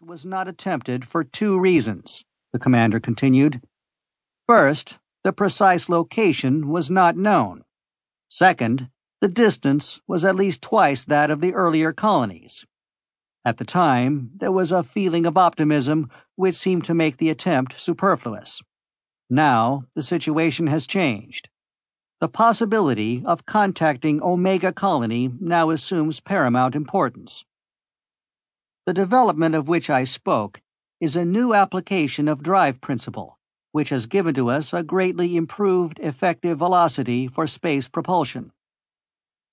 was not attempted for two reasons, the commander continued. First, the precise location was not known. Second, the distance was at least twice that of the earlier colonies. At the time, there was a feeling of optimism which seemed to make the attempt superfluous. Now, the situation has changed. The possibility of contacting Omega Colony now assumes paramount importance. The development of which I spoke is a new application of drive principle, which has given to us a greatly improved effective velocity for space propulsion.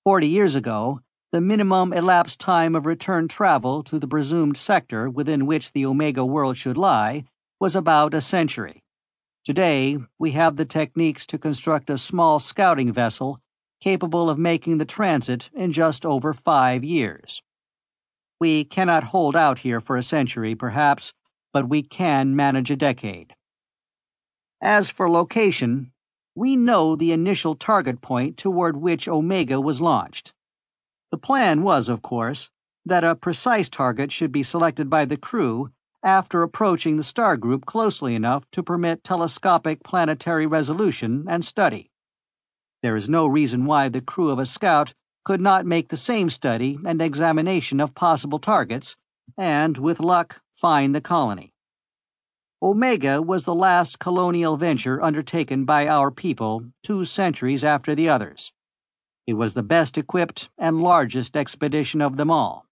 Forty years ago, the minimum elapsed time of return travel to the presumed sector within which the Omega world should lie was about a century. Today, we have the techniques to construct a small scouting vessel capable of making the transit in just over five years. We cannot hold out here for a century, perhaps, but we can manage a decade. As for location, we know the initial target point toward which Omega was launched. The plan was, of course, that a precise target should be selected by the crew after approaching the star group closely enough to permit telescopic planetary resolution and study. There is no reason why the crew of a scout could not make the same study and examination of possible targets and, with luck, find the colony. Omega was the last colonial venture undertaken by our people two centuries after the others. It was the best equipped and largest expedition of them all.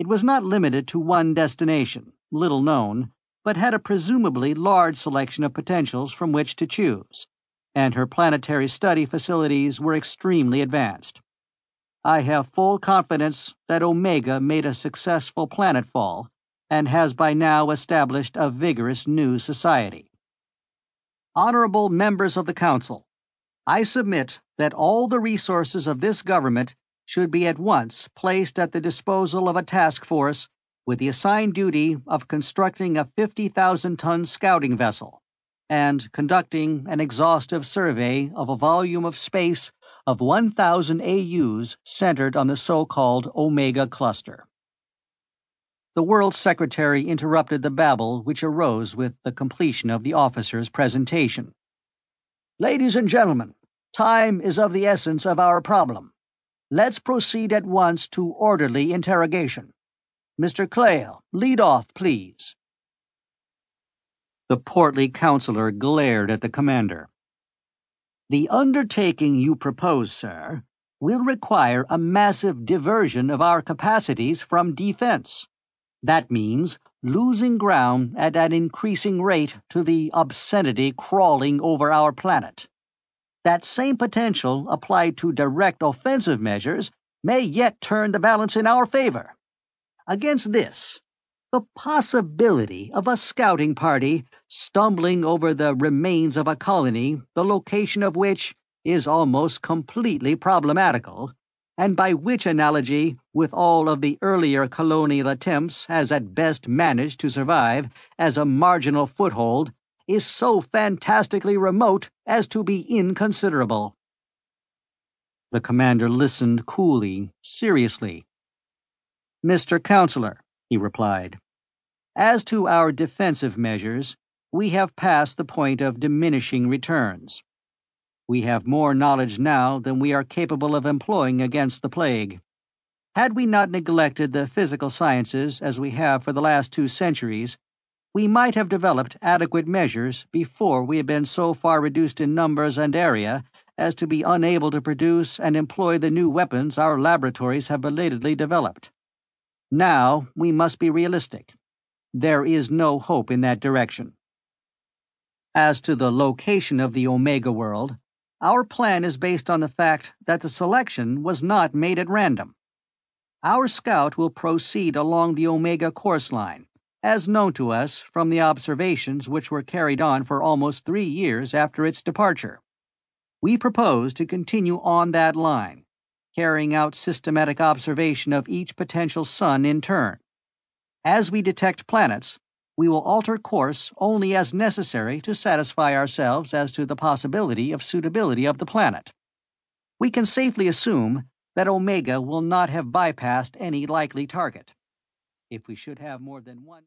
It was not limited to one destination, little known, but had a presumably large selection of potentials from which to choose, and her planetary study facilities were extremely advanced. I have full confidence that Omega made a successful planetfall and has by now established a vigorous new society. Honorable members of the Council, I submit that all the resources of this government should be at once placed at the disposal of a task force with the assigned duty of constructing a 50,000 ton scouting vessel and conducting an exhaustive survey of a volume of space of 1,000 AUs centered on the so called Omega Cluster. The World Secretary interrupted the babble which arose with the completion of the officer's presentation. Ladies and gentlemen, Time is of the essence of our problem. Let's proceed at once to orderly interrogation. Mr. Clayle, lead off, please. The portly counselor glared at the commander. The undertaking you propose, sir, will require a massive diversion of our capacities from defense. That means losing ground at an increasing rate to the obscenity crawling over our planet that same potential applied to direct offensive measures may yet turn the balance in our favor. Against this, the possibility of a scouting party stumbling over the remains of a colony, the location of which is almost completely problematical, and by which analogy, with all of the earlier colonial attempts, has at best managed to survive as a marginal foothold is so fantastically remote as to be inconsiderable. The commander listened coolly, seriously. Mr. Counselor, he replied, as to our defensive measures, we have passed the point of diminishing returns. We have more knowledge now than we are capable of employing against the plague. Had we not neglected the physical sciences as we have for the last two centuries, we might have developed adequate measures before we had been so far reduced in numbers and area as to be unable to produce and employ the new weapons our laboratories have belatedly developed. Now we must be realistic. There is no hope in that direction. As to the location of the Omega world, our plan is based on the fact that the selection was not made at random. Our scout will proceed along the Omega course line as known to us from the observations which were carried on for almost three years after its departure. We propose to continue on that line, carrying out systematic observation of each potential sun in turn. As we detect planets, we will alter course only as necessary to satisfy ourselves as to the possibility of suitability of the planet. We can safely assume that Omega will not have bypassed any likely target. If we should have more than one